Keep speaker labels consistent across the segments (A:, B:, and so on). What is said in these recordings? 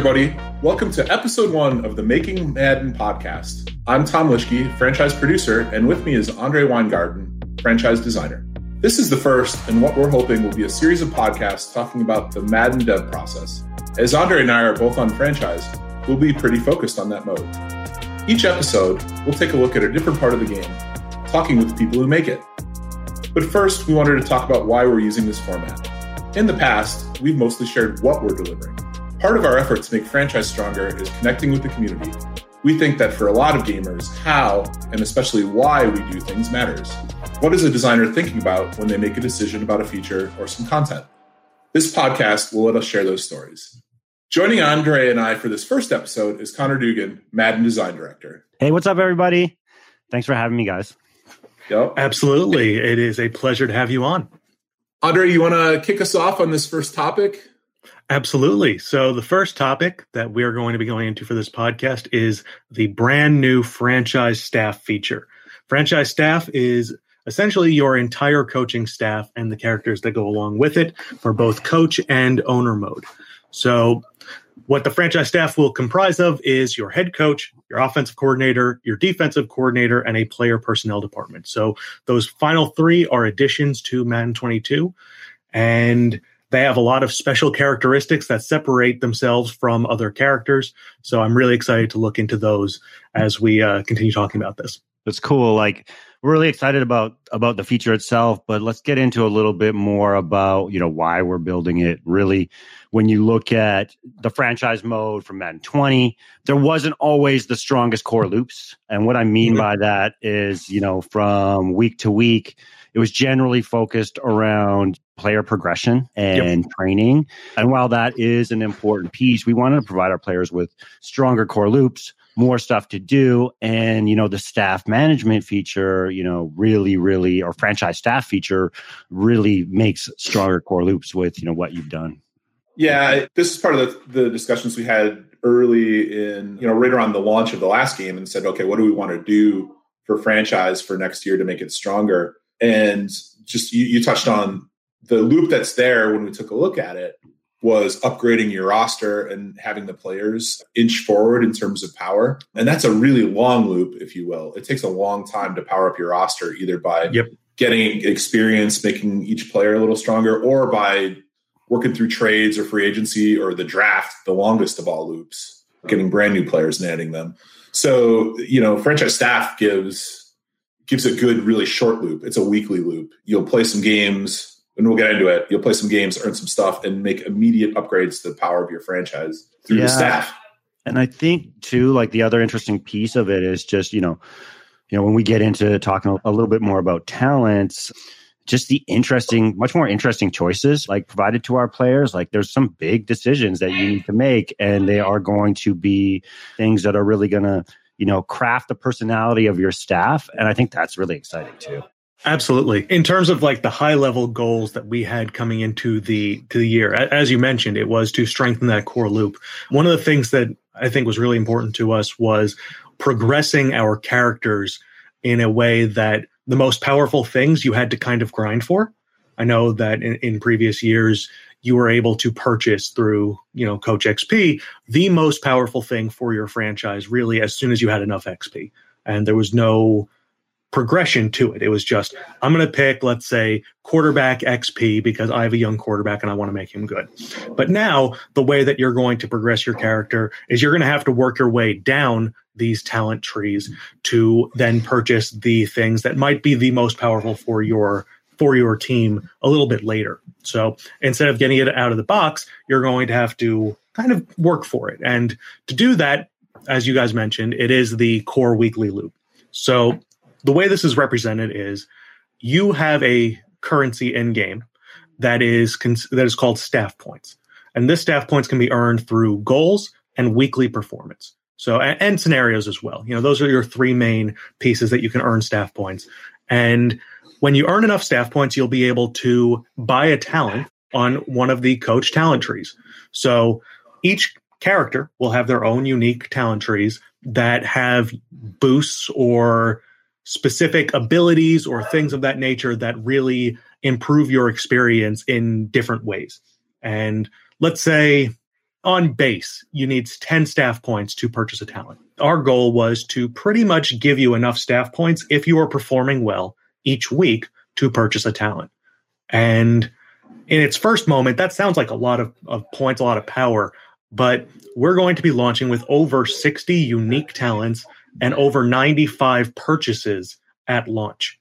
A: everybody. Welcome to episode one of the Making Madden podcast. I'm Tom Lischke, franchise producer, and with me is Andre Weingarten, franchise designer. This is the first, and what we're hoping will be a series of podcasts talking about the Madden dev process. As Andre and I are both on franchise, we'll be pretty focused on that mode. Each episode, we'll take a look at a different part of the game, talking with the people who make it. But first, we wanted to talk about why we're using this format. In the past, we've mostly shared what we're delivering. Part of our effort to make franchise stronger is connecting with the community. We think that for a lot of gamers, how and especially why we do things matters. What is a designer thinking about when they make a decision about a feature or some content? This podcast will let us share those stories. Joining Andre and I for this first episode is Connor Dugan, Madden Design Director.
B: Hey, what's up, everybody? Thanks for having me, guys.
C: Yep. Absolutely. It is a pleasure to have you on.
A: Andre, you want to kick us off on this first topic?
C: Absolutely. So, the first topic that we are going to be going into for this podcast is the brand new franchise staff feature. Franchise staff is essentially your entire coaching staff and the characters that go along with it for both coach and owner mode. So, what the franchise staff will comprise of is your head coach, your offensive coordinator, your defensive coordinator, and a player personnel department. So, those final three are additions to Madden 22. And they have a lot of special characteristics that separate themselves from other characters. So I'm really excited to look into those as we uh, continue talking about this.
B: That's cool. Like we're really excited about about the feature itself, but let's get into a little bit more about you know why we're building it. Really, when you look at the franchise mode from Madden 20, there wasn't always the strongest core loops, and what I mean mm-hmm. by that is you know from week to week it was generally focused around player progression and yep. training. And while that is an important piece, we wanted to provide our players with stronger core loops, more stuff to do. And, you know, the staff management feature, you know, really, really, or franchise staff feature really makes stronger core loops with, you know, what you've done.
A: Yeah, this is part of the, the discussions we had early in, you know, right around the launch of the last game and said, okay, what do we want to do for franchise for next year to make it stronger? And just you, you touched on the loop that's there when we took a look at it was upgrading your roster and having the players inch forward in terms of power. And that's a really long loop, if you will. It takes a long time to power up your roster, either by yep. getting experience, making each player a little stronger, or by working through trades or free agency or the draft, the longest of all loops, getting brand new players and adding them. So, you know, franchise staff gives gives a good, really short loop. It's a weekly loop. You'll play some games, and we'll get into it. You'll play some games, earn some stuff, and make immediate upgrades to the power of your franchise through yeah. the staff.
B: And I think too, like the other interesting piece of it is just you know, you know, when we get into talking a little bit more about talents, just the interesting, much more interesting choices like provided to our players. Like there's some big decisions that you need to make, and they are going to be things that are really going to you know, craft the personality of your staff. And I think that's really exciting too.
C: Absolutely. In terms of like the high level goals that we had coming into the to the year, as you mentioned, it was to strengthen that core loop. One of the things that I think was really important to us was progressing our characters in a way that the most powerful things you had to kind of grind for. I know that in, in previous years you were able to purchase through, you know, Coach XP, the most powerful thing for your franchise really as soon as you had enough XP. And there was no progression to it. It was just, I'm going to pick, let's say, quarterback XP because I have a young quarterback and I want to make him good. But now, the way that you're going to progress your character is you're going to have to work your way down these talent trees to then purchase the things that might be the most powerful for your for your team a little bit later. So instead of getting it out of the box, you're going to have to kind of work for it. And to do that, as you guys mentioned, it is the core weekly loop. So the way this is represented is you have a currency in game that is that is called staff points. And this staff points can be earned through goals and weekly performance. So and, and scenarios as well. You know, those are your three main pieces that you can earn staff points. And when you earn enough staff points, you'll be able to buy a talent on one of the coach talent trees. So each character will have their own unique talent trees that have boosts or specific abilities or things of that nature that really improve your experience in different ways. And let's say on base, you need 10 staff points to purchase a talent. Our goal was to pretty much give you enough staff points if you are performing well each week to purchase a talent. And in its first moment, that sounds like a lot of, of points, a lot of power, but we're going to be launching with over 60 unique talents and over 95 purchases at launch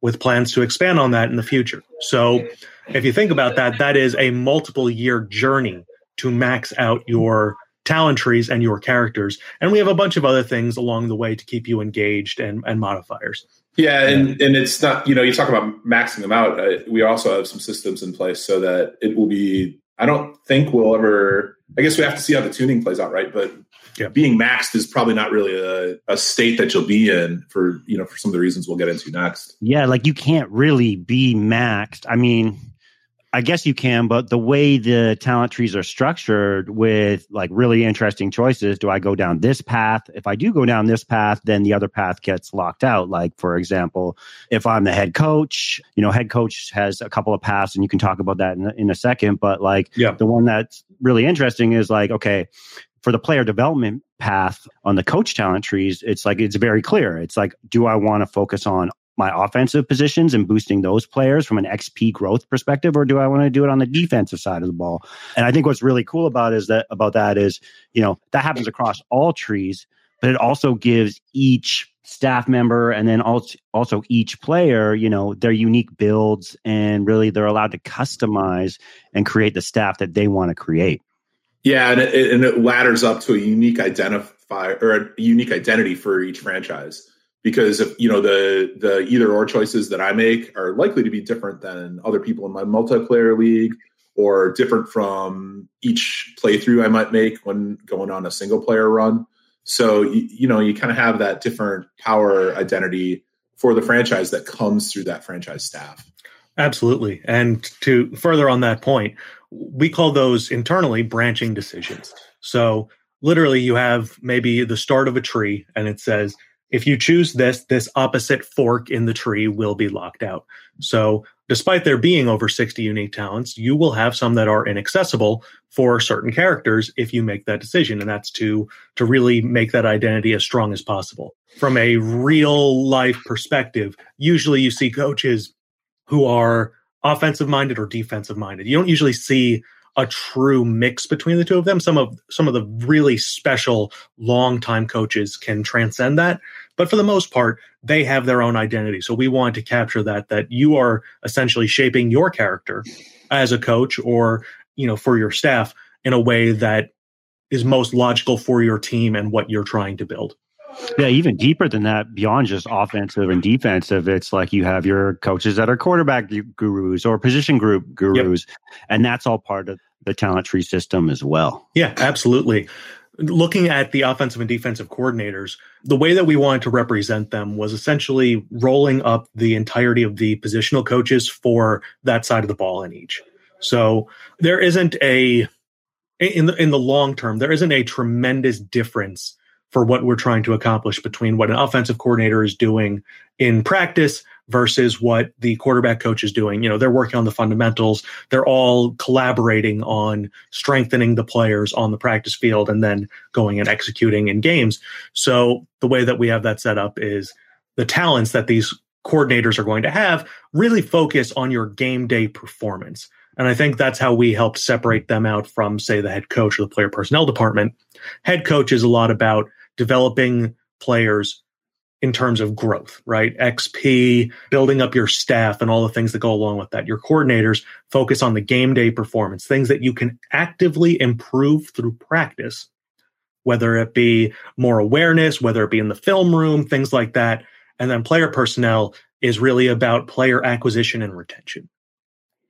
C: with plans to expand on that in the future. So if you think about that, that is a multiple year journey to max out your talent trees and your characters. And we have a bunch of other things along the way to keep you engaged and, and modifiers.
A: Yeah, and, and it's not, you know, you talk about maxing them out. Uh, we also have some systems in place so that it will be, I don't think we'll ever, I guess we have to see how the tuning plays out, right? But yeah. being maxed is probably not really a, a state that you'll be in for, you know, for some of the reasons we'll get into next.
B: Yeah, like you can't really be maxed. I mean, I guess you can, but the way the talent trees are structured with like really interesting choices, do I go down this path? If I do go down this path, then the other path gets locked out. Like, for example, if I'm the head coach, you know, head coach has a couple of paths and you can talk about that in, in a second. But like, yeah. the one that's really interesting is like, okay, for the player development path on the coach talent trees, it's like it's very clear. It's like, do I want to focus on my offensive positions and boosting those players from an XP growth perspective, or do I want to do it on the defensive side of the ball? And I think what's really cool about is that about that is, you know, that happens across all trees, but it also gives each staff member and then also each player, you know, their unique builds and really they're allowed to customize and create the staff that they want to create.
A: Yeah, and it, and it ladders up to a unique identifier or a unique identity for each franchise because you know the the either or choices that I make are likely to be different than other people in my multiplayer league or different from each playthrough I might make when going on a single player run. So you, you know you kind of have that different power identity for the franchise that comes through that franchise staff.
C: Absolutely. And to further on that point, we call those internally branching decisions. So literally you have maybe the start of a tree and it says if you choose this, this opposite fork in the tree will be locked out. So despite there being over 60 unique talents, you will have some that are inaccessible for certain characters if you make that decision. And that's to, to really make that identity as strong as possible. From a real life perspective, usually you see coaches who are offensive minded or defensive minded. You don't usually see a true mix between the two of them. Some of some of the really special long time coaches can transcend that, but for the most part, they have their own identity. So we want to capture that that you are essentially shaping your character as a coach or you know for your staff in a way that is most logical for your team and what you're trying to build.
B: Yeah, even deeper than that, beyond just offensive and defensive, it's like you have your coaches that are quarterback gurus or position group gurus, yep. and that's all part of the talent tree system as well.
C: Yeah, absolutely. Looking at the offensive and defensive coordinators, the way that we wanted to represent them was essentially rolling up the entirety of the positional coaches for that side of the ball in each. So there isn't a in the in the long term, there isn't a tremendous difference for what we're trying to accomplish between what an offensive coordinator is doing in practice versus what the quarterback coach is doing. You know, they're working on the fundamentals. They're all collaborating on strengthening the players on the practice field and then going and executing in games. So the way that we have that set up is the talents that these coordinators are going to have really focus on your game day performance. And I think that's how we help separate them out from, say, the head coach or the player personnel department. Head coach is a lot about developing players in terms of growth, right? XP, building up your staff and all the things that go along with that. Your coordinators focus on the game day performance, things that you can actively improve through practice, whether it be more awareness, whether it be in the film room, things like that. And then player personnel is really about player acquisition and retention.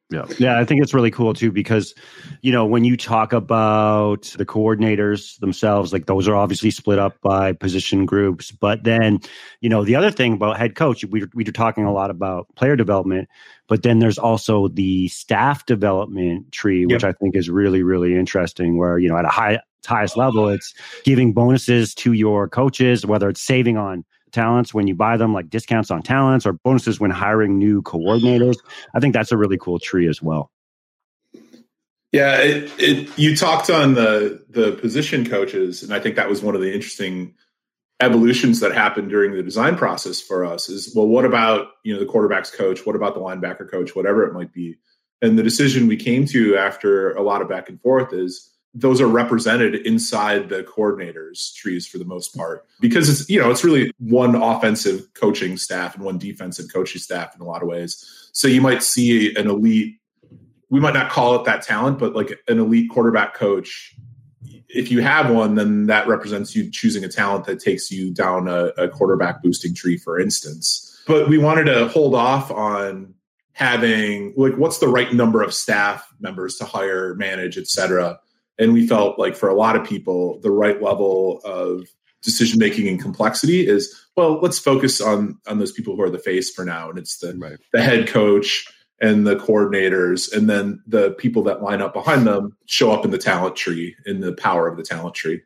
B: Yeah. Yeah. I think it's really cool too because, you know, when you talk about the coordinators themselves, like those are obviously split up by position groups. But then, you know, the other thing about head coach, we, we were talking a lot about player development, but then there's also the staff development tree, which yep. I think is really, really interesting, where, you know, at a high, highest level, it's giving bonuses to your coaches, whether it's saving on talents when you buy them, like discounts on talents or bonuses when hiring new coordinators. I think that's a really cool tree as well.
A: Yeah, it, it, you talked on the the position coaches, and I think that was one of the interesting evolutions that happened during the design process for us. Is well, what about you know the quarterbacks coach? What about the linebacker coach? Whatever it might be. And the decision we came to after a lot of back and forth is those are represented inside the coordinators trees for the most part. Because it's you know it's really one offensive coaching staff and one defensive coaching staff in a lot of ways. So you might see an elite we might not call it that talent but like an elite quarterback coach. If you have one then that represents you choosing a talent that takes you down a, a quarterback boosting tree for instance. But we wanted to hold off on having like what's the right number of staff members to hire manage et cetera and we felt like for a lot of people, the right level of decision making and complexity is well, let's focus on on those people who are the face for now, and it's the right. the head coach and the coordinators, and then the people that line up behind them show up in the talent tree in the power of the talent tree.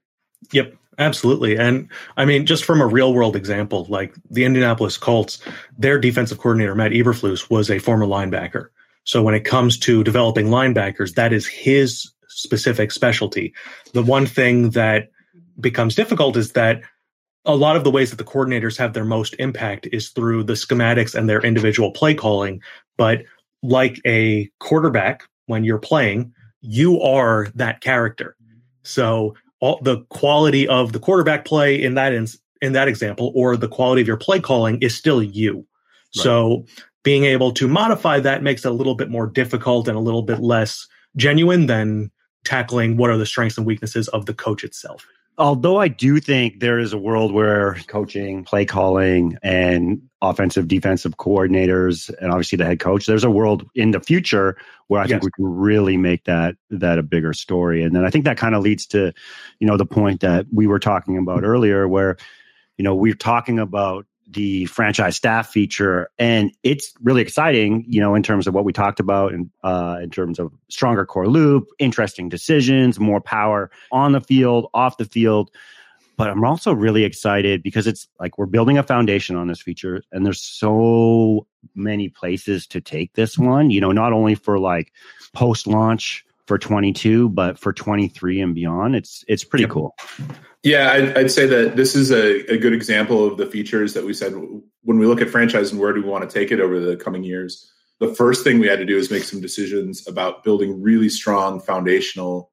C: Yep. Absolutely. And I mean, just from a real world example, like the Indianapolis Colts, their defensive coordinator, Matt Eberflus, was a former linebacker. So when it comes to developing linebackers, that is his specific specialty. The one thing that becomes difficult is that a lot of the ways that the coordinators have their most impact is through the schematics and their individual play calling. But like a quarterback, when you're playing, you are that character. So all the quality of the quarterback play in that in, in that example, or the quality of your play calling is still you. Right. So being able to modify that makes it a little bit more difficult and a little bit less genuine than tackling what are the strengths and weaknesses of the coach itself.
B: Although I do think there is a world where coaching, play calling, and offensive, defensive coordinators, and obviously the head coach, there's a world in the future where I yes. think we can really make that that a bigger story. And then I think that kind of leads to, you know, the point that we were talking about earlier, where you know we're talking about the franchise staff feature, and it's really exciting. You know, in terms of what we talked about, and uh, in terms of stronger core loop, interesting decisions, more power on the field, off the field. But I'm also really excited because it's like we're building a foundation on this feature, and there's so many places to take this one. You know, not only for like post launch for 22, but for 23 and beyond. It's it's pretty yep. cool.
A: Yeah, I'd, I'd, say that this is a, a, good example of the features that we said when we look at franchise and where do we want to take it over the coming years. The first thing we had to do is make some decisions about building really strong foundational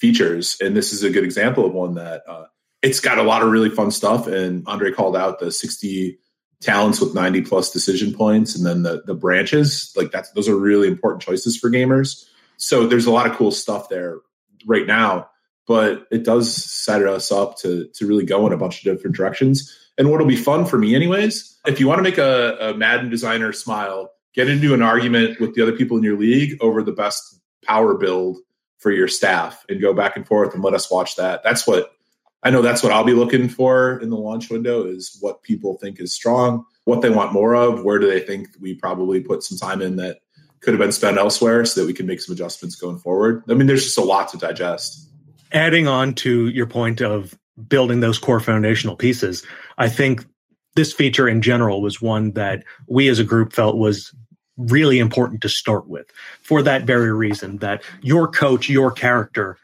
A: features, and this is a good example of one that uh, it's got a lot of really fun stuff. And Andre called out the sixty talents with ninety plus decision points, and then the the branches like that's those are really important choices for gamers. So there's a lot of cool stuff there right now but it does set us up to to really go in a bunch of different directions. And what'll be fun for me, anyways, if you want to make a, a Madden designer smile, get into an argument with the other people in your league over the best power build for your staff, and go back and forth and let us watch that. That's what I know. That's what I'll be looking for in the launch window is what people think is strong, what they want more of, where do they think we probably put some time in that could have been spent elsewhere, so that we can make some adjustments going forward. I mean, there's just a lot to digest
C: adding on to your point of building those core foundational pieces, I think this feature in general was one that we as a group felt was really important to start with for that very reason that your coach, your character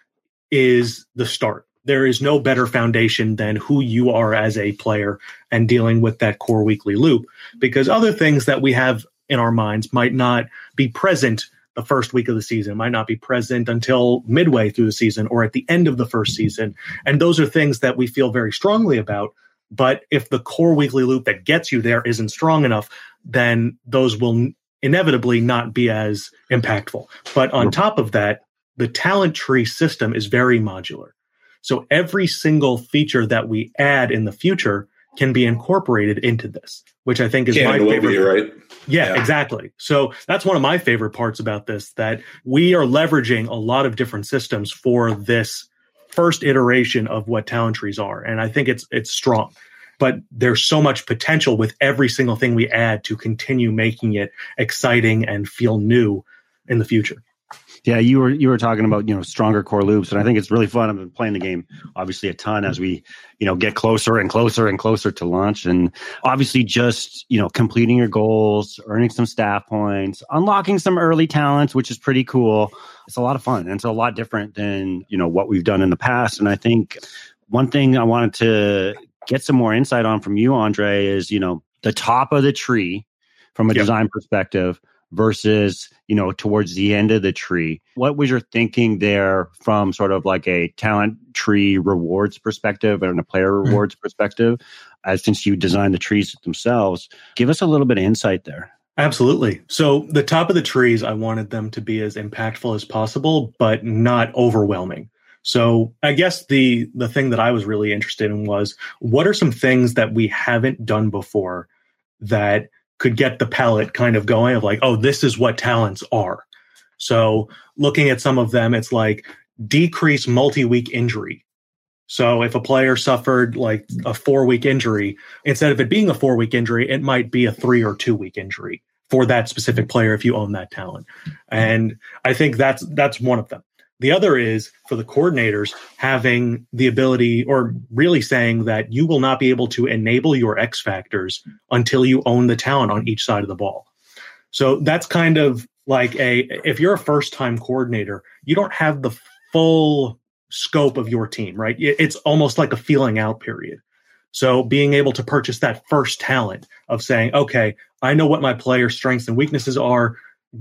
C: is the start. There is no better foundation than who you are as a player and dealing with that core weekly loop because other things that we have in our minds might not be present the first week of the season, might not be present until midway through the season or at the end of the first season. And those are things that we feel very strongly about. But if the core weekly loop that gets you there isn't strong enough, then those will inevitably not be as impactful. But on top of that, the talent tree system is very modular. So every single feature that we add in the future can be incorporated into this, which I think is
A: Can
C: my favorite.
A: Be, right?
C: Yeah, yeah, exactly. So that's one of my favorite parts about this that we are leveraging a lot of different systems for this first iteration of what talent trees are. And I think it's it's strong. But there's so much potential with every single thing we add to continue making it exciting and feel new in the future.
B: Yeah, you were you were talking about you know stronger core loops, and I think it's really fun. I've been playing the game obviously a ton as we you know get closer and closer and closer to launch, and obviously just you know completing your goals, earning some staff points, unlocking some early talents, which is pretty cool. It's a lot of fun, and it's a lot different than you know what we've done in the past. And I think one thing I wanted to get some more insight on from you, Andre, is you know the top of the tree from a yep. design perspective versus you know towards the end of the tree what was your thinking there from sort of like a talent tree rewards perspective and a player mm-hmm. rewards mm-hmm. perspective as since you designed the trees themselves give us a little bit of insight there
C: absolutely so the top of the trees i wanted them to be as impactful as possible but not overwhelming so I guess the the thing that I was really interested in was what are some things that we haven't done before that could get the palette kind of going of like, oh, this is what talents are. So looking at some of them, it's like decrease multi-week injury. So if a player suffered like a four week injury, instead of it being a four week injury, it might be a three or two week injury for that specific player if you own that talent. And I think that's that's one of them. The other is for the coordinators having the ability or really saying that you will not be able to enable your X factors until you own the talent on each side of the ball. So that's kind of like a, if you're a first time coordinator, you don't have the full scope of your team, right? It's almost like a feeling out period. So being able to purchase that first talent of saying, okay, I know what my player strengths and weaknesses are.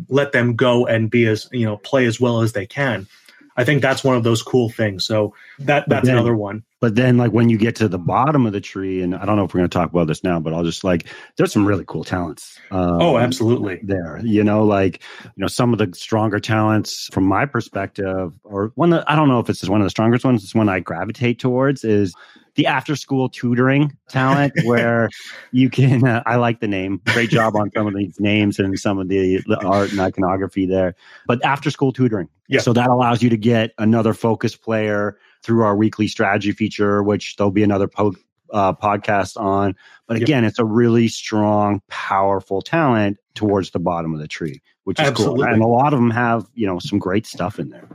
C: Let them go and be as, you know, play as well as they can. I think that's one of those cool things. So that that's another one.
B: But then like when you get to the bottom of the tree, and I don't know if we're going to talk about this now, but I'll just like there's some really cool talents.
C: Um, oh, absolutely.
B: There, you know, like you know some of the stronger talents from my perspective, or one that I don't know if it's one of the strongest ones. It's one I gravitate towards is the after school tutoring talent where you can uh, i like the name great job on some of these names and some of the, the art and iconography there but after school tutoring yeah. so that allows you to get another focus player through our weekly strategy feature which there'll be another po- uh, podcast on but again yep. it's a really strong powerful talent towards the bottom of the tree which is Absolutely. cool and a lot of them have you know some great stuff in there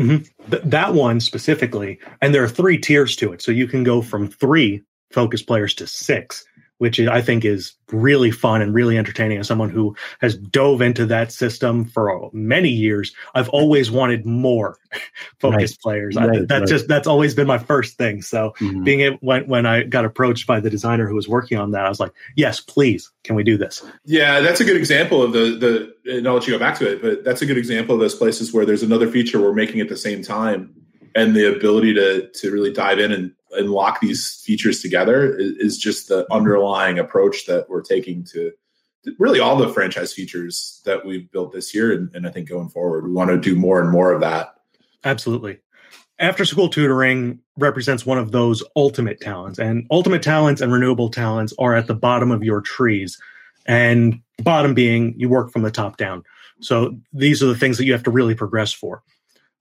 C: Mm-hmm. Th- that one specifically, and there are three tiers to it. So you can go from three focus players to six which I think is really fun and really entertaining. As someone who has dove into that system for many years, I've always wanted more focused right. players. Right, I, that's right. just that's always been my first thing. So mm-hmm. being able, when when I got approached by the designer who was working on that, I was like, yes, please, can we do this?
A: Yeah, that's a good example of the the. And I'll let you go back to it, but that's a good example of those places where there's another feature we're making at the same time, and the ability to to really dive in and and lock these features together is, is just the underlying approach that we're taking to really all the franchise features that we've built this year and, and, i think going forward we want to do more and more of that.
C: Absolutely. After school tutoring represents one of those ultimate talents and ultimate talents and renewable talents are at the bottom of your trees. And bottom being you work from the top down. So these are the things that you have to really progress for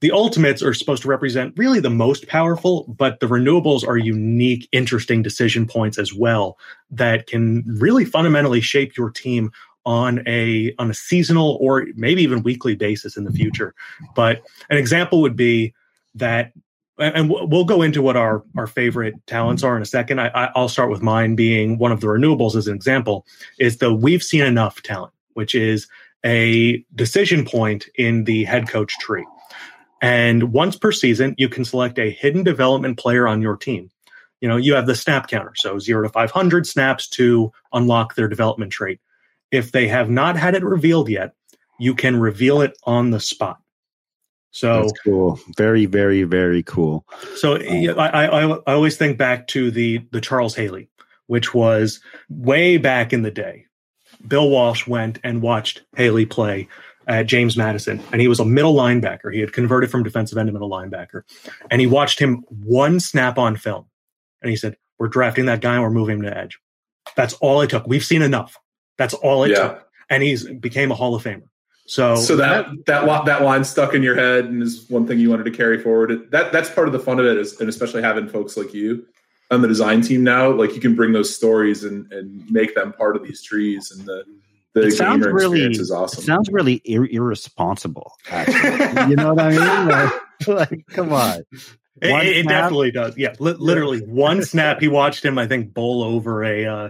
C: the ultimates are supposed to represent really the most powerful, but the renewables are unique, interesting decision points as well that can really fundamentally shape your team on a on a seasonal or maybe even weekly basis in the future. But an example would be that and we'll go into what our, our favorite talents are in a second. I, will start with mine being one of the renewables as an example is the we've seen enough talent, which is a decision point in the head coach tree. And once per season, you can select a hidden development player on your team. You know, you have the snap counter, so zero to 500 snaps to unlock their development trait. If they have not had it revealed yet, you can reveal it on the spot. So
B: That's cool. Very, very, very cool.
C: So um, I, I, I always think back to the the Charles Haley, which was way back in the day. Bill Walsh went and watched Haley play at James Madison, and he was a middle linebacker. He had converted from defensive end to middle linebacker, and he watched him one snap on film, and he said, "We're drafting that guy, and we're moving him to edge." That's all it took. We've seen enough. That's all it yeah. took, and he's became a Hall of Famer. So,
A: so that that that line stuck in your head, and is one thing you wanted to carry forward. That that's part of the fun of it, is, and especially having folks like you on the design team now, like you can bring those stories and and make them part of these trees and the the
B: It sounds
A: gamer
B: really-
A: experience is awesome.
B: It sounds really ir- irresponsible. Actually. you know what I mean? Like, like, come on.
C: It,
B: One
C: it- it definitely does. Yeah, li- literally one snap. He watched him, I think, bowl over a. Uh,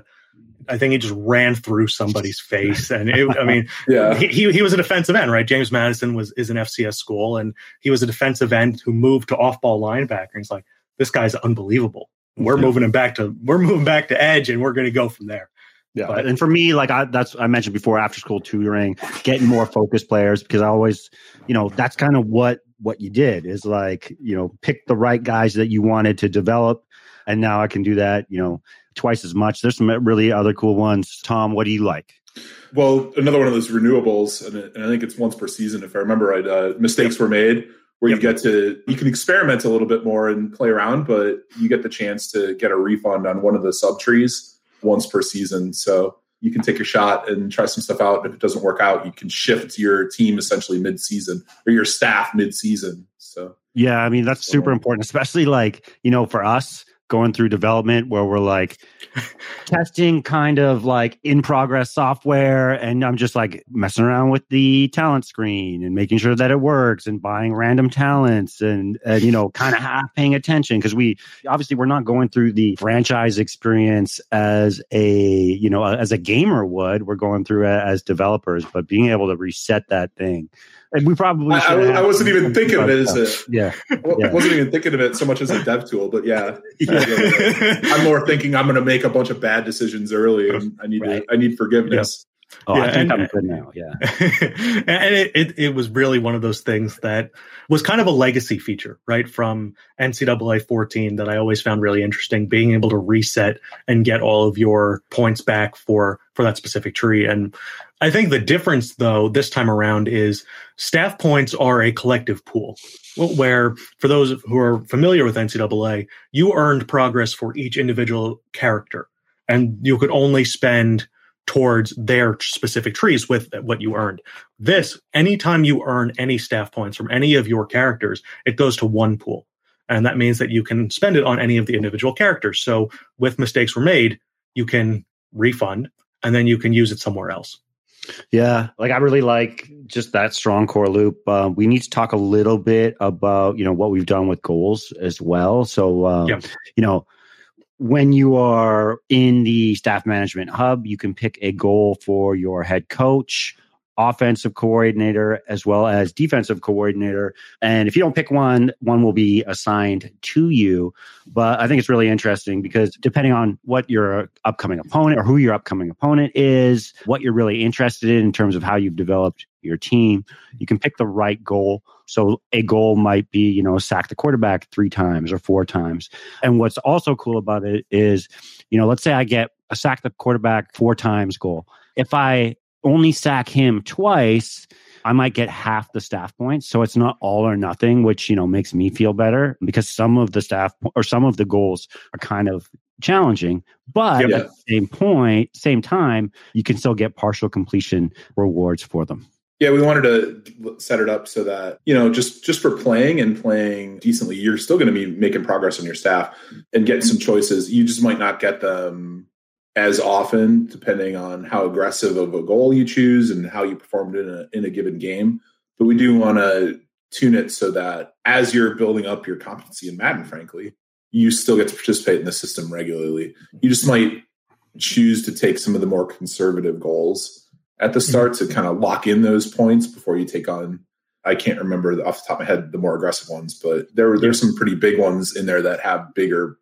C: I think he just ran through somebody's face, and it, I mean,
A: yeah,
C: he, he he was a defensive end, right? James Madison was is an FCS school, and he was a defensive end who moved to off ball linebacker. And he's like, this guy's unbelievable. We're
B: Yeah.
C: moving him back to we're moving back to edge, and we're going to go from there.
B: Yeah,
C: But-
B: and for me, like I that's I mentioned before, after school tutoring, getting more focused players because I always, you know, that's kind of what what you did is like you know pick the right guys that you wanted to develop, and now I can do that, you know, twice as much. There's some really other cool ones. Tom, what do you like?
A: Well, another one of those renewables, and, and I think it's once per season, if I remember right. Uh, mistakes were made where
C: Yep.
A: you get to you can experiment a little bit more and play around, but you get the chance to get a refund on one of the sub trees once per season. So you can take a shot and try some stuff out. If it doesn't work out, you can shift your team essentially mid season or your staff mid season. So
B: Yeah, I mean that's super important, especially like you know for us going through development where we're like testing kind of like in progress software, and I'm just like messing around with the talent screen and making sure that it works, and buying random talents, and, and you know kind of half paying attention because we obviously we're not going through the franchise experience as a you know as a gamer would. We're going through it as developers, but being able to reset that thing. And we probably
A: I, I, I wasn't even thinking of it as a
B: yeah Yeah.
A: I wasn't even thinking of it so much as a dev tool, but yeah,
C: Yeah.
A: I'm more thinking I'm going to make a bunch of bad decisions early, and I need
B: Right.
A: to, I need forgiveness.
B: Oh,
C: Yeah,
B: I think
C: and-
B: I'm good now. Yeah.
C: and it, it it was really one of those things that was kind of a legacy feature, right? From NCAA 14 that I always found really interesting, being able to reset and get all of your points back for for that specific tree. And I think the difference though this time around is staff points are a collective pool. Where for those who are familiar with NCAA, you earned progress for each individual character and you could only spend towards their specific trees with what you earned. This, anytime you earn any staff points from any of your characters, it goes to one pool. And that means that you can spend it on any of the individual characters. So with mistakes were made, you can refund and then you can use it somewhere else.
B: Yeah. Like I really like just that strong core loop. Um, we need to talk a little bit about, you know, what we've done with goals as well. So, um,
C: Yeah.
B: you know, when you are in the staff management hub, you can pick a goal for your head coach, offensive coordinator, as well as defensive coordinator. And if you don't pick one, one will be assigned to you. But I think it's really interesting because depending on what your upcoming opponent or who your upcoming opponent is, what you're really interested in in terms of how you've developed your team, you can pick the right goal. So a goal might be, you know, sack the quarterback three times or four times. And what's also cool about it is, you know, let's say I get a sack the quarterback four times goal. If I only sack him twice, I might get half the staff points. So it's not all or nothing, which, you know, makes me feel better because some of the staff or some of the goals are kind of challenging. But
A: Yeah.
B: at the same point, same time, you can still get partial completion rewards for them.
A: Yeah, we wanted to set it up so that you know, just just for playing and playing decently, you're still going to be making progress on your staff and getting some choices. You just might not get them as often, depending on how aggressive of a goal you choose and how you performed in a in a given game. But we do want to tune it so that as you're building up your competency in Madden, frankly, you still get to participate in the system regularly. You just might choose to take some of the more conservative goals at the mm-hmm. start to kind of lock in those points before you take on. I can't remember off the top of my head the more aggressive ones, but there there's some pretty big ones in there that have bigger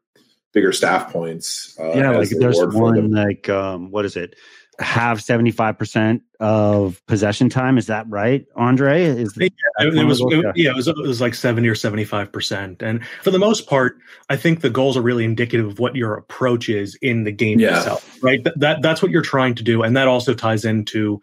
A: bigger staff points. Uh,
B: yeah, like there's one like um what is it? Have 75% of possession time. Is that right, Andre? Is
C: Yeah, it, it was it-
B: Yeah.
C: yeah, it was it was like 70 or 75 percent and for the most part i think the goals are really indicative of what your approach is in the game
A: Yeah.
C: itself right Th- that that's what you're trying to do and that also ties into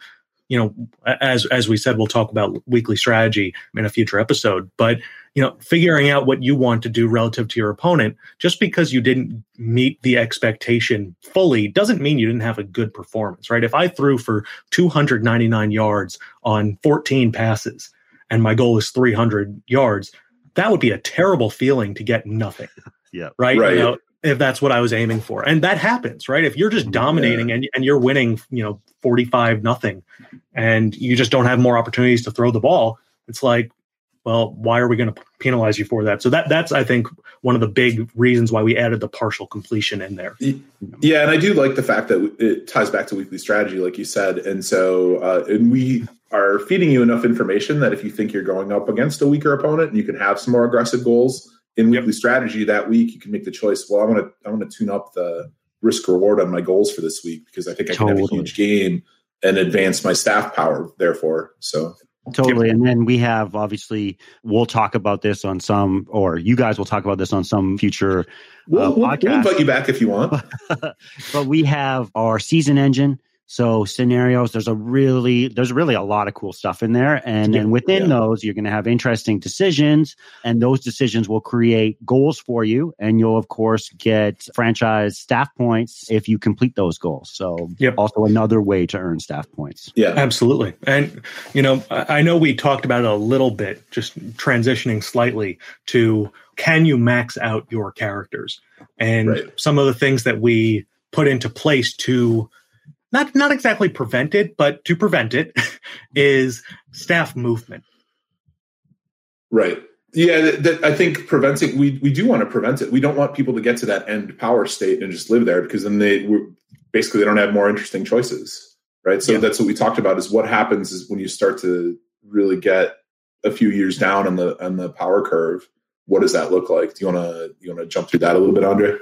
C: you know as as we said we'll talk about weekly strategy in a future episode but you know figuring out what you want to do relative to your opponent just because you didn't meet the expectation fully doesn't mean you didn't have a good performance right if i threw for 299 yards on 14 passes and my goal is 300 yards, that would be a terrible feeling to get nothing.
B: Yeah.
C: Right.
A: Right.
C: You know, if that's what I was aiming for. And that happens, right? If you're just dominating yeah. and, and you're winning, you know, 45 nothing and you just don't have more opportunities to throw the ball, it's like, well, why are we going to penalize you for that? So that that's I think one of the big reasons why we added the partial completion in there.
A: Yeah, and I do like the fact that it ties back to weekly strategy, like you said, and so uh, and we are feeding you enough information that if you think you're going up against a weaker opponent and you can have some more aggressive goals in weekly yep. strategy that week, you can make the choice. Well, I want to I want to tune up the risk reward on my goals for this week because I think I can totally. have a huge game and advance my staff power. Therefore, so
B: Totally. And then we have obviously, we'll talk about this on some, or you guys will talk about this on some future uh,
A: we'll, we'll, we'll invite you back if you want.
B: but we have our season engine so scenarios, there's a really, there's really a lot of cool stuff in there. And yeah, then within yeah. those, you're going to have interesting decisions and those decisions will create goals for you. And you'll of course get franchise staff points if you complete those goals. So yep. also another way to earn staff points.
C: Yeah, absolutely. And, you know, I know we talked about it a little bit, just transitioning slightly to can you max out your characters? And right. some of the things that we put into place to not not exactly prevent it, but to prevent it is staff movement.
A: Right. Yeah, that, that, I think preventing we we do want to prevent it. We don't want people to get to that end power state and just live there because then they basically they don't have more interesting choices, right? So yeah. that's what we talked about is what happens is when you start to really get a few years down on the on the power curve. What does that look like? Do you want to you want to jump through that a little bit, Andre?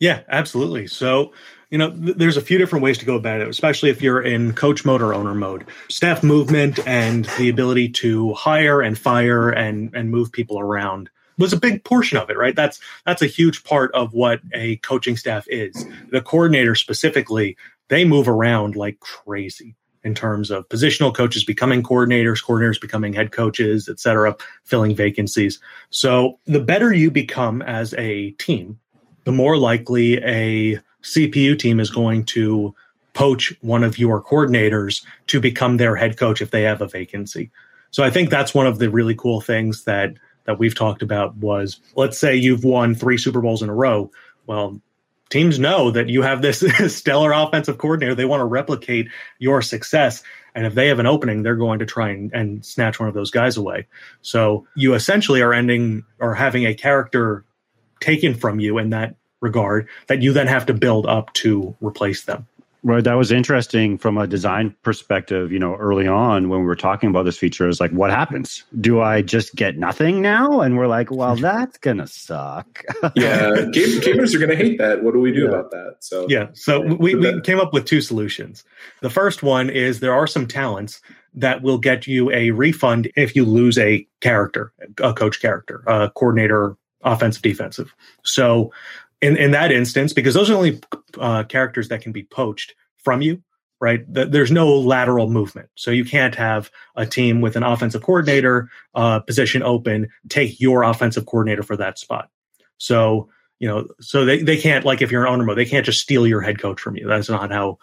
C: Yeah, absolutely. So you know, th- there's a few different ways to go about it, especially if you're in coach mode or owner mode. Staff movement and the ability to hire and fire and and move people around was a big portion of it, right? That's that's a huge part of what a coaching staff is. The coordinator specifically, they move around like crazy in terms of positional coaches becoming coordinators, coordinators becoming head coaches, et cetera, filling vacancies. So the better you become as a team, the more likely a CPU team is going to poach one of your coordinators to become their head coach if they have a vacancy. So I think that's one of the really cool things that that we've talked about was let's say you've won 3 Super Bowls in a row. Well, teams know that you have this stellar offensive coordinator. They want to replicate your success. And if they have an opening, they're going to try and, and snatch one of those guys away. So you essentially are ending or having a character taken from you in that regard that you then have to build up to replace them.
B: Right. That was interesting from a design perspective. You know, early on when we were talking about this feature, is like, what happens? Do I just get nothing now? And we're like, well, that's gonna suck.
A: yeah, game, gamers are gonna hate that. What do we do yeah. about that? So
C: yeah, so we, we came up with two solutions. The first one is there are some talents that will get you a refund if you lose a character, a coach character, a coordinator, offensive, defensive. So in in that instance because those are only uh, characters that can be poached from you right? There's no lateral movement. So you can't have a team with an offensive coordinator uh, position open take your offensive coordinator for that spot. So you know so they, they can't like if you're an owner mode they can't just steal your head coach from you. That's not how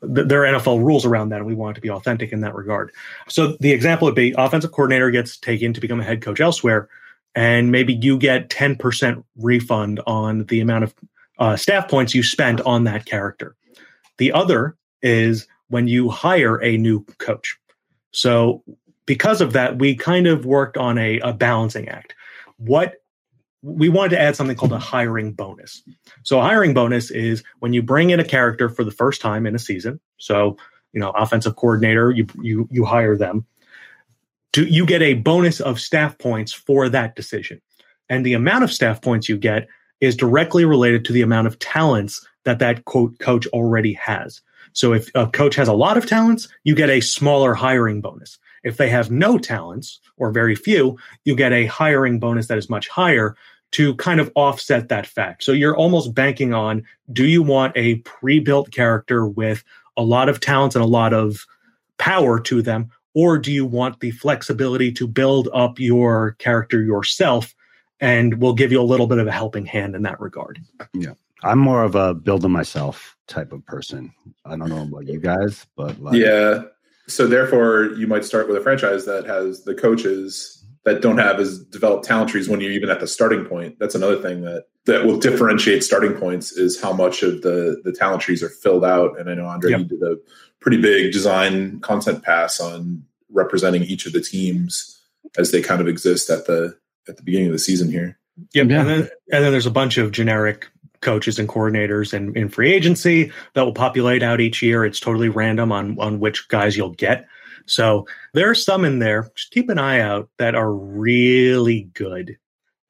C: there are NFL rules around that, and we want it to be authentic in that regard. So the example would be offensive coordinator gets taken to become a head coach elsewhere and maybe you get 10% refund on the amount of uh, staff points you spent on that character. The other is when you hire a new coach. So, because of that, we kind of worked on a, a balancing act. What we wanted to add something called a hiring bonus. So, a hiring bonus is when you bring in a character for the first time in a season. So, you know, offensive coordinator, you you you hire them do you get a bonus of staff points for that decision. And the amount of staff points you get is directly related to the amount of talents that that quote coach already has. So if a coach has a lot of talents, you get a smaller hiring bonus. If they have no talents or very few, you get a hiring bonus that is much higher to kind of offset that fact. So you're almost banking on do you want a pre built character with a lot of talents and a lot of power to them, or do you want the flexibility to build up your character yourself? And we'll give you a little bit of a helping hand in that regard.
B: Yeah. I'm more of a build them myself type of person. I don't know about you guys but
A: like, yeah. So therefore you might start with a franchise that has the coaches that don't have as developed talent trees when you're even at the starting point. That's another thing that that will differentiate starting points is how much of the the talent trees are filled out. And I know Andre, yep. you did a pretty big design content pass on representing each of the teams as they kind of exist at the at the beginning of the season here.
C: Yep. Yeah. And then and then there's a bunch of generic coaches and coordinators and in free agency that will populate out each year. It's totally random on on which guys you'll get. So there are some in there. Just keep an eye out that are really good.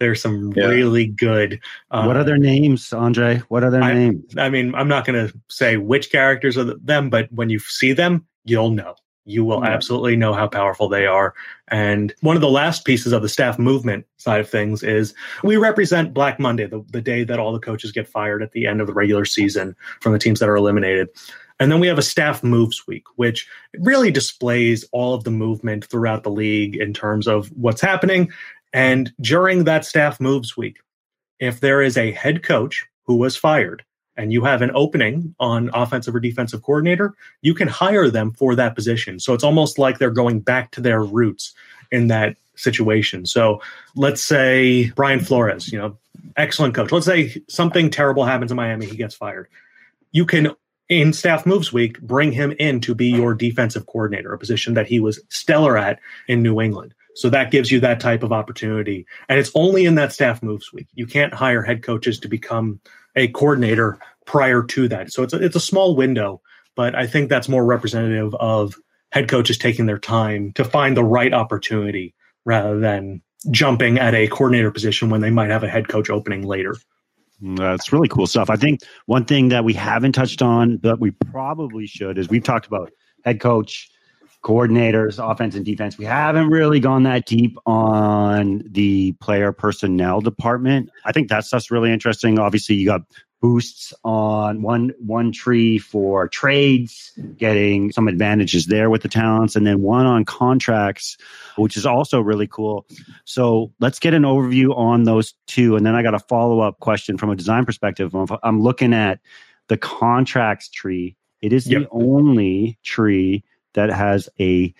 C: There's some yeah. really good.
B: Uh, what are their names, Andre? What are their
C: I,
B: names?
C: I mean, I'm not going to say which characters are them, but when you see them, you'll know. You will yeah. absolutely know how powerful they are. And one of the last pieces of the staff movement side of things is we represent Black Monday, the, the day that all the coaches get fired at the end of the regular season from the teams that are eliminated. And then we have a staff moves week, which really displays all of the movement throughout the league in terms of what's happening. And during that staff moves week, if there is a head coach who was fired and you have an opening on offensive or defensive coordinator, you can hire them for that position. So it's almost like they're going back to their roots in that situation. So let's say Brian Flores, you know, excellent coach. Let's say something terrible happens in Miami, he gets fired. You can in staff moves week, bring him in to be your defensive coordinator, a position that he was stellar at in New England. So that gives you that type of opportunity. And it's only in that staff moves week. You can't hire head coaches to become a coordinator prior to that. So it's a, it's a small window, but I think that's more representative of head coaches taking their time to find the right opportunity rather than jumping at a coordinator position when they might have a head coach opening later.
B: That's really cool stuff. I think one thing that we haven't touched on, but we probably should, is we've talked about head coach, coordinators, offense and defense. We haven't really gone that deep on the player personnel department. I think that stuff's really interesting. Obviously, you got boosts on one one tree for trades, getting some advantages there with the talents, and then one on contracts, which is also really cool. So let's get an overview on those two, and then I got a follow up question from a design perspective. I'm looking at the contracts tree. It is yep. the only tree that has a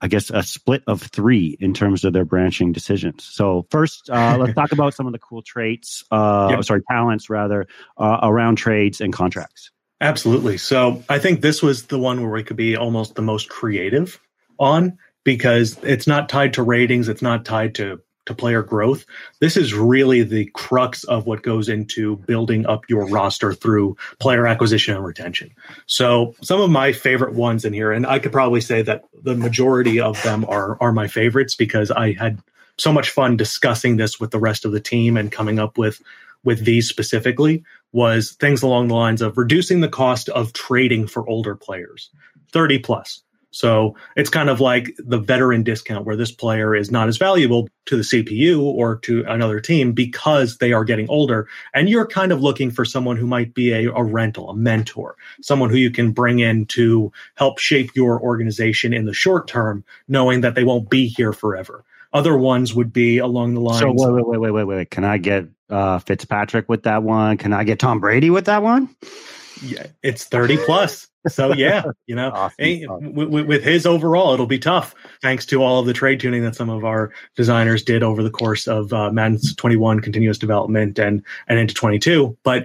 B: I guess a split of three in terms of their branching decisions. So first, uh, let's talk about some of the cool traits, uh, yep. sorry, talents rather, uh, around trades and contracts.
C: Absolutely. So I think this was the one where we could be almost the most creative on because it's not tied to ratings, it's not tied to to player growth. This is really the crux of what goes into building up your roster through player acquisition and retention. So some of my favorite ones in here, and I could probably say that the majority of them are are my favorites because I had so much fun discussing this with the rest of the team and coming up with with these specifically was things along the lines of reducing the cost of trading for older players 30 plus so it's kind of like the veteran discount where this player is not as valuable to the CPU or to another team because they are getting older. And you're kind of looking for someone who might be a, a rental, a mentor, someone who you can bring in to help shape your organization in the short term, knowing that they won't be here forever. Other ones would be along the lines.
B: So wait, wait, wait, wait, wait, wait. Can I get uh, Fitzpatrick with that one? Can I get Tom Brady with that one?
C: Yeah, it's 30 plus. So yeah, you know, awesome. with, with, his overall, it'll be tough thanks to all of the trade tuning that some of our designers did over the course of uh, Madden's 21 continuous development and and into 22. But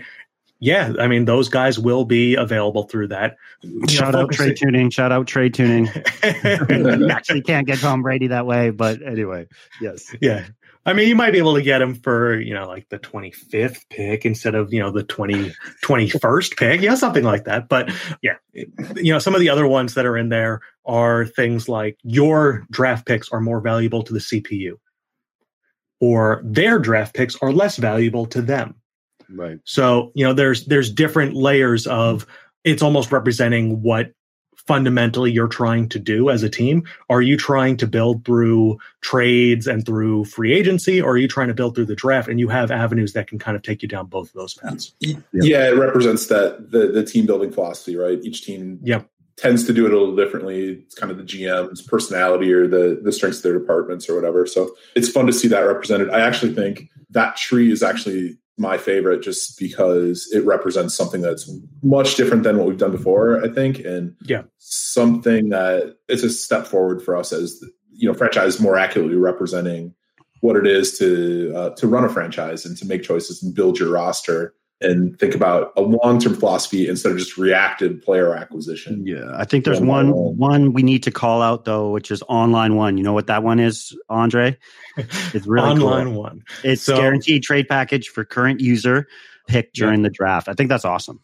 C: yeah, I mean, those guys will be available through that.
B: You shout know, out trade tuning. Shout out trade tuning. you actually can't get Tom Brady that way, but anyway, yes.
C: Yeah. I mean, you might be able to get him for, you know, like the 25th pick instead of, you know, the 20, 21st pick, you know, something like that. But yeah, you know, some of the other ones that are in there are things like your draft picks are more valuable to the CPU or their draft picks are less valuable to them.
B: Right.
C: So, you know, there's, there's different layers of it's almost representing what fundamentally you're trying to do as a team? Are you trying to build through trades and through free agency, or are you trying to build through the draft? And you have avenues that can kind of take you down both of those paths.
A: Yeah, yeah it represents that the the team building philosophy, right? Each team
C: yep.
A: tends to do it a little differently. It's kind of the GM's personality or the the strengths of their departments or whatever. So it's fun to see that represented. I actually think that tree is actually my favorite just because it represents something that's much different than what we've done before, I think. And
C: yeah,
A: something that it's a step forward for us as you know franchise more accurately representing what it is to uh, to run a franchise and to make choices and build your roster and think about a long term philosophy instead of just reactive player acquisition.
B: Yeah, I think there's one one we need to call out though, which is online one. You know what that one is, Andre?
C: It's really online cool. one.
B: It's so, guaranteed trade package for current user pick during yeah. the draft. I think that's awesome.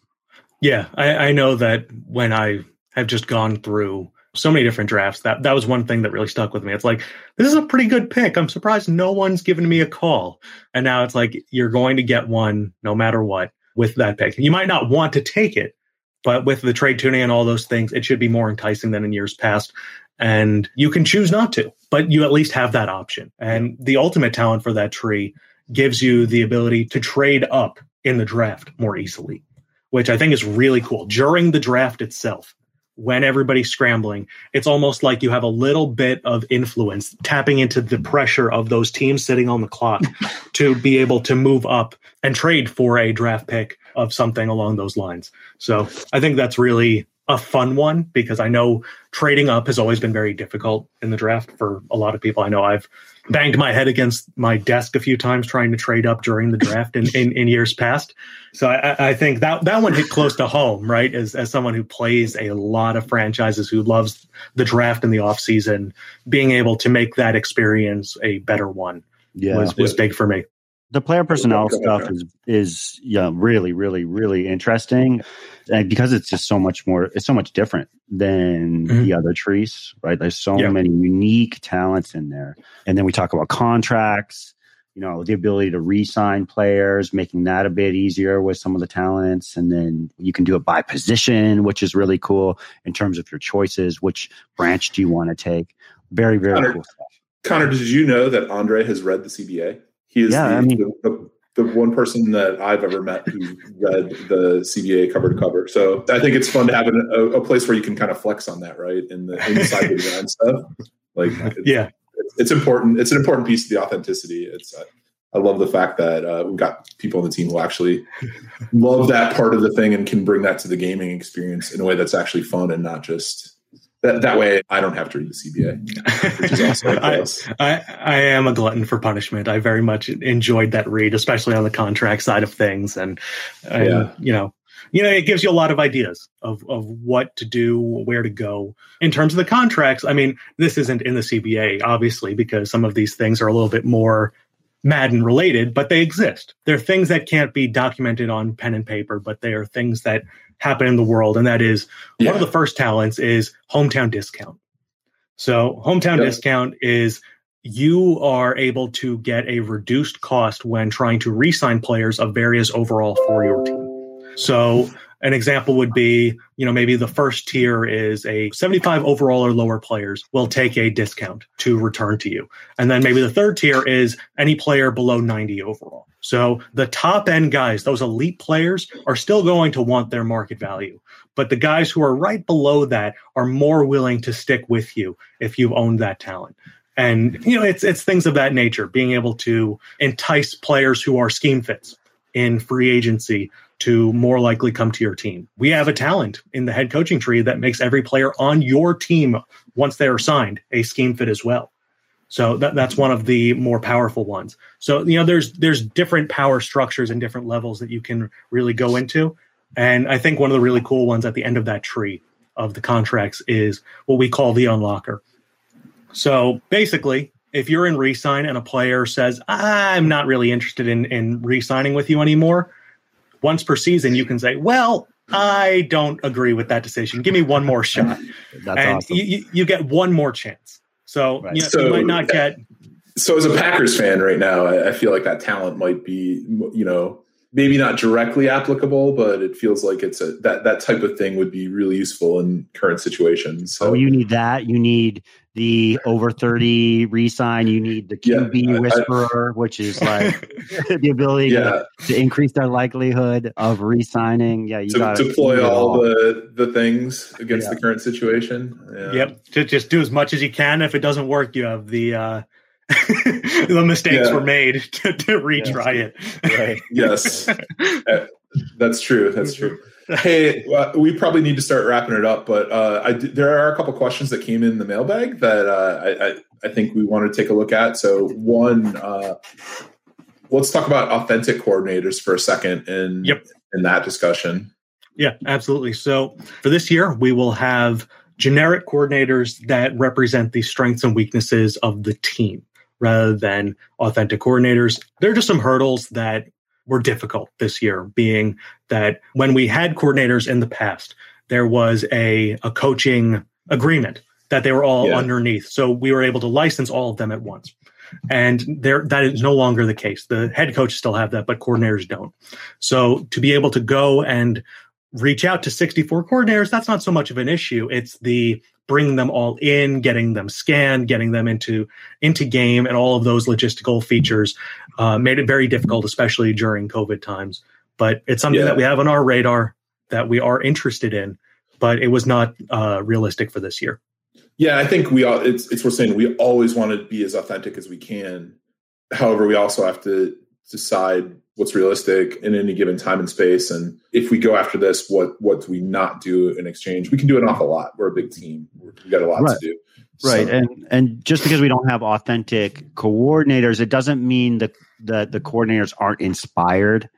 C: Yeah, I, I know that when I have just gone through so many different drafts. That that was one thing that really stuck with me. It's like this is a pretty good pick. I'm surprised no one's given me a call. And now it's like you're going to get one no matter what with that pick. You might not want to take it, but with the trade tuning and all those things, it should be more enticing than in years past. And you can choose not to, but you at least have that option. And the ultimate talent for that tree gives you the ability to trade up in the draft more easily, which I think is really cool. During the draft itself, when everybody's scrambling, it's almost like you have a little bit of influence tapping into the pressure of those teams sitting on the clock to be able to move up and trade for a draft pick of something along those lines. So I think that's really a fun one because I know trading up has always been very difficult in the draft for a lot of people. I know I've banged my head against my desk a few times trying to trade up during the draft in, in, in years past. So I, I, think that that one hit close to home, right? As as someone who plays a lot of franchises, who loves the draft in the off season, being able to make that experience a better one yeah. was was big for me
B: the player personnel stuff is is yeah really really really interesting. And because it's just so much more it's so much different than mm-hmm. the other trees right? There's so yeah. many unique talents in there. And then we talk about contracts you know the ability to re-sign players making that a bit easier with some of the talents. And then you can do it by position which is really cool in terms of your choices which branch do you want to take? Very very
A: connor,
B: cool stuff.
A: Connor did you know that andre has read the cba he is yeah, the, I mean, the, the, the, one person that I've ever met who read the CBA cover to cover. So I think it's fun to have an, a, a, place where you can kind of flex on that, right? In the inside the design stuff. Like,
C: yeah,
A: it's, it's, important. It's an important piece of the authenticity. It's, uh, I love the fact that uh, we've got people on the team who actually love that part of the thing and can bring that to the gaming experience in a way that's actually fun and not just that, that way I don't have to read the CBA, which is also
C: I, I, I, am a glutton for punishment. I very much enjoyed that read, especially on the contract side of things. And, and yeah. you know, you know, it gives you a lot of ideas of, of what to do, where to go. In terms of the contracts, I mean, this isn't in the CBA, obviously, because some of these things are a little bit more Madden related, but they exist. They're things that can't be documented on pen and paper, but they are things that happen in the world. And that is yeah. one of the first talents is hometown discount. So hometown yep. discount is you are able to get a reduced cost when trying to re-sign players of various overall for your team. So an example would be, you know, maybe the first tier is a 75 overall or lower players will take a discount to return to you. And then maybe the third tier is any player below 90 overall. So the top end guys, those elite players are still going to want their market value. But the guys who are right below that are more willing to stick with you if you've owned that talent. And you know, it's it's things of that nature, being able to entice players who are scheme fits in free agency to more likely come to your team. We have a talent in the head coaching tree that makes every player on your team, once they are signed, a scheme fit as well. So that, that's one of the more powerful ones. So you know, there's there's different power structures and different levels that you can really go into. And I think one of the really cool ones at the end of that tree of the contracts is what we call the unlocker. So basically, if you're in resign and a player says, I'm not really interested in, in re-signing with you anymore, once per season, you can say, well, I don't agree with that decision. Give me one more shot.
B: That's and awesome.
C: you, you, get one more chance. So, right. you, know, so, you might not uh, get.
A: So, as a Packers fan right now, I, I feel like that talent might be, you know, maybe not directly applicable, but it feels like it's a that that type of thing would be really useful in current situations.
B: So oh, you need that. You need the over 30 resign. You need the QB yeah, whisperer, I, which is like the ability yeah. to, to, increase their likelihood of resigning. Yeah, you
A: got to deploy all, all, the the things against yeah. the current situation.
C: Yep, to just do as much as you can. If it doesn't work, you have the uh, the mistakes yeah. were made to, to retry yes. it.
A: Right. yes, uh, that's true. That's true. Hey, uh, we probably need to start wrapping it up, but uh, I, there are a couple questions that came in the mailbag that uh, I think we want to take a look at. So one, uh, let's talk about authentic coordinators for a second in
C: yep.
A: in that discussion.
C: Yeah, absolutely. So for this year, we will have generic coordinators that represent the strengths and weaknesses of the team rather than authentic coordinators. There are just some hurdles that were difficult this year, being that when we had coordinators in the past, there was a, a coaching agreement that they were all yeah. underneath. So we were able to license all of them at once. And there that is no longer the case. The head coaches still have that, but coordinators don't. So to be able to go and reach out to 64 coordinators, that's not so much of an issue. It's the bringing them all in, getting them scanned, getting them into into game, and all of those logistical features uh, made it very difficult, especially during COVID times. But it's something yeah. that we have on our radar that we are interested in, but it was not uh, realistic for this year.
A: Yeah, I think we all it's it's worth saying we always want to be as authentic as we can. However, we also have to decide what's realistic in any given time and space. And if we go after this, what what do we not do in exchange? We can do an awful lot. We're a big team. we've got a lot
B: right.
A: to do.
B: Right. So. And and just because we don't have authentic coordinators, it doesn't mean that that the coordinators aren't inspired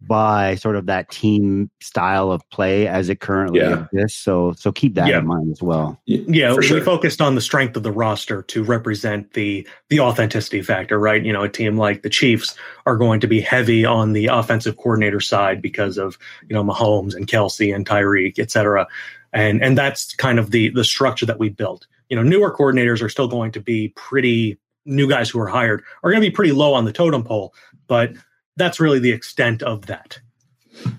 B: by sort of that team style of play as it currently yeah. exists. So so keep that yeah. in mind as well.
C: Yeah, we sure. focused on the strength of the roster to represent the the authenticity factor, right? You know, a team like the Chiefs are going to be heavy on the offensive coordinator side because of, you know, Mahomes and Kelsey and Tyreek, et cetera. And and that's kind of the the structure that we built. You know, newer coordinators are still going to be pretty new guys who are hired are going to be pretty low on the totem pole, but that's really the extent of that.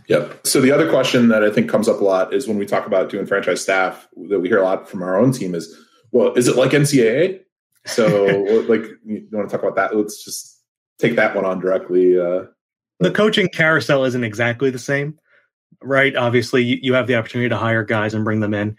A: Yep. So the other question that I think comes up a lot is when we talk about doing franchise staff that we hear a lot from our own team is, well, is it like NCAA? So like, you want to talk about that? Let's just take that one on directly. Uh,
C: the coaching carousel isn't exactly the same, right? Obviously, you have the opportunity to hire guys and bring them in,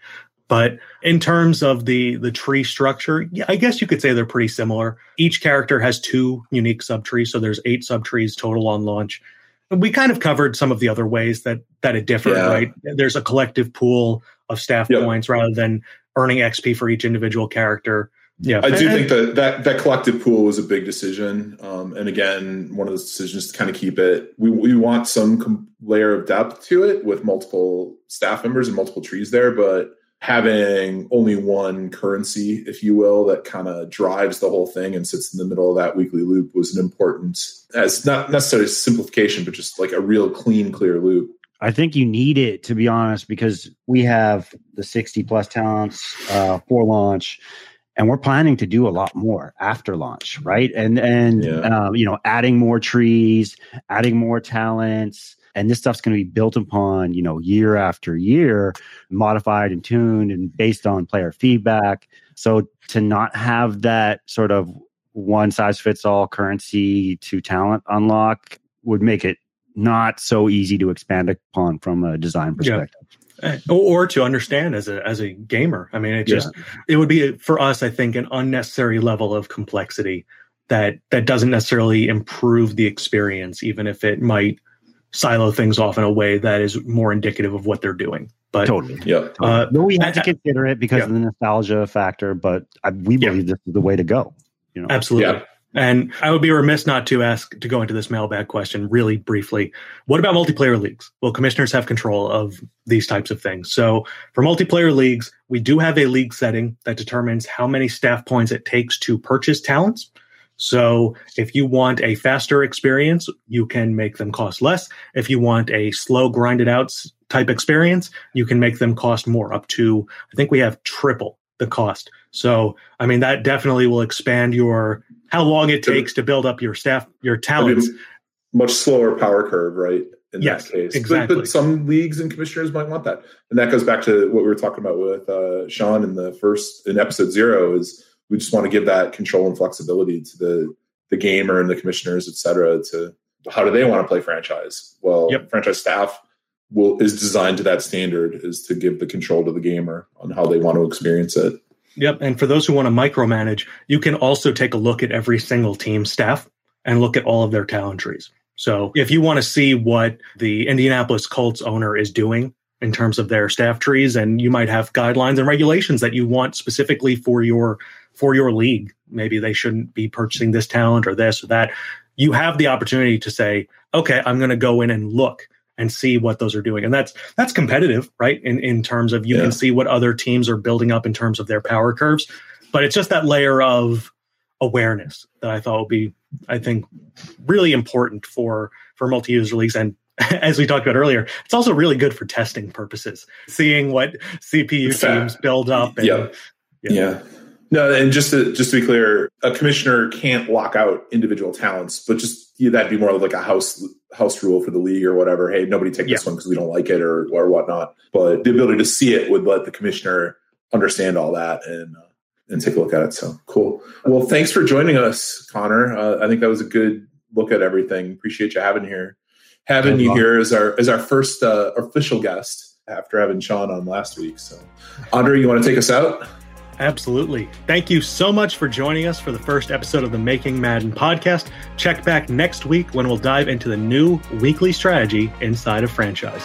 C: but in terms of the the tree structure, yeah, I guess you could say they're pretty similar. Each character has two unique subtrees, so there's eight subtrees total on launch. We kind of covered some of the other ways that that it differed, yeah. right? There's a collective pool of staff yep. points rather than earning XP for each individual character. Yeah,
A: I do think that, that that collective pool was a big decision, um, and again, one of those decisions to kind of keep it. We we want some com- layer of depth to it with multiple staff members and multiple trees there, but having only one currency, if you will, that kind of drives the whole thing and sits in the middle of that weekly loop was an important, as not necessarily simplification, but just like a real clean, clear loop.
B: I think you need it to be honest, because we have the 60 plus talents uh, for launch and we're planning to do a lot more after launch right and and yeah. um, you know adding more trees adding more talents and this stuff's going to be built upon, you know, year after year, modified and tuned and based on player feedback. So to not have that sort of one size fits all currency to talent unlock would make it not so easy to expand upon from a design perspective.
C: Yeah. Or, to understand as a as a gamer. I mean, it just yeah. it would be for us, I think, an unnecessary level of complexity that that doesn't necessarily improve the experience, even if it might silo things off in a way that is more indicative of what they're doing. But
B: totally,
A: yeah.
B: Uh, we had to consider it because yeah. of the nostalgia factor, but I, we believe yeah. this is the way to go. You know,
C: absolutely. Yeah. And I would be remiss not to ask to go into this mailbag question really briefly. What about multiplayer leagues? Well, commissioners have control of these types of things. So for multiplayer leagues, we do have a league setting that determines how many staff points it takes to purchase talents. So if you want a faster experience, you can make them cost less. If you want a slow, grinded out type experience, you can make them cost more, up to, I think we have triple the cost. So, I mean, that definitely will expand your, how long it takes to build up your staff, your talents.
A: Much slower power curve, right?
C: In yes, that case.
A: Exactly. But, but, some leagues and commissioners might want that. And that goes back to what we were talking about with uh, Sean in the first, in episode zero is, we just want to give that control and flexibility to the the gamer and the commissioners, et cetera, to how do they want to play franchise? Well, yep. franchise staff will is designed to that standard is to give the control to the gamer on how they want to experience it.
C: Yep. And for those who want to micromanage, you can also take a look at every single team staff and look at all of their talent trees. So if you want to see what the Indianapolis Colts owner is doing in terms of their staff trees and you might have guidelines and regulations that you want specifically for your for your league. Maybe they shouldn't be purchasing this talent or this or that. You have the opportunity to say okay i'm going to go in and look and see what those are doing. And that's that's competitive right? In in terms of you yeah. can see what other teams are building up in terms of their power curves. But it's just that layer of awareness that i thought would be i think really important for for multi-user leagues and as we talked about earlier, it's also really good for testing purposes, seeing what CPU teams build up.
A: And, yeah. yeah. yeah. No, and just to just to be clear, a commissioner can't lock out individual talents, but just yeah, that'd be more like a house house rule for the league or whatever. Hey, nobody take yeah. this one because we don't like it or or whatnot. But the ability to see it would let the commissioner understand all that and uh, and take a look at it. So cool. Well, thanks for joining us, Connor. Uh, I think that was a good look at everything. Appreciate you having here having you here as our as our first uh, official guest after having Sean on last week. So, Andre, you want to take us out?
C: Absolutely. Thank you so much for joining us for the first episode of the Making Madden podcast. Check back next week when we'll dive into the new weekly strategy inside a franchise.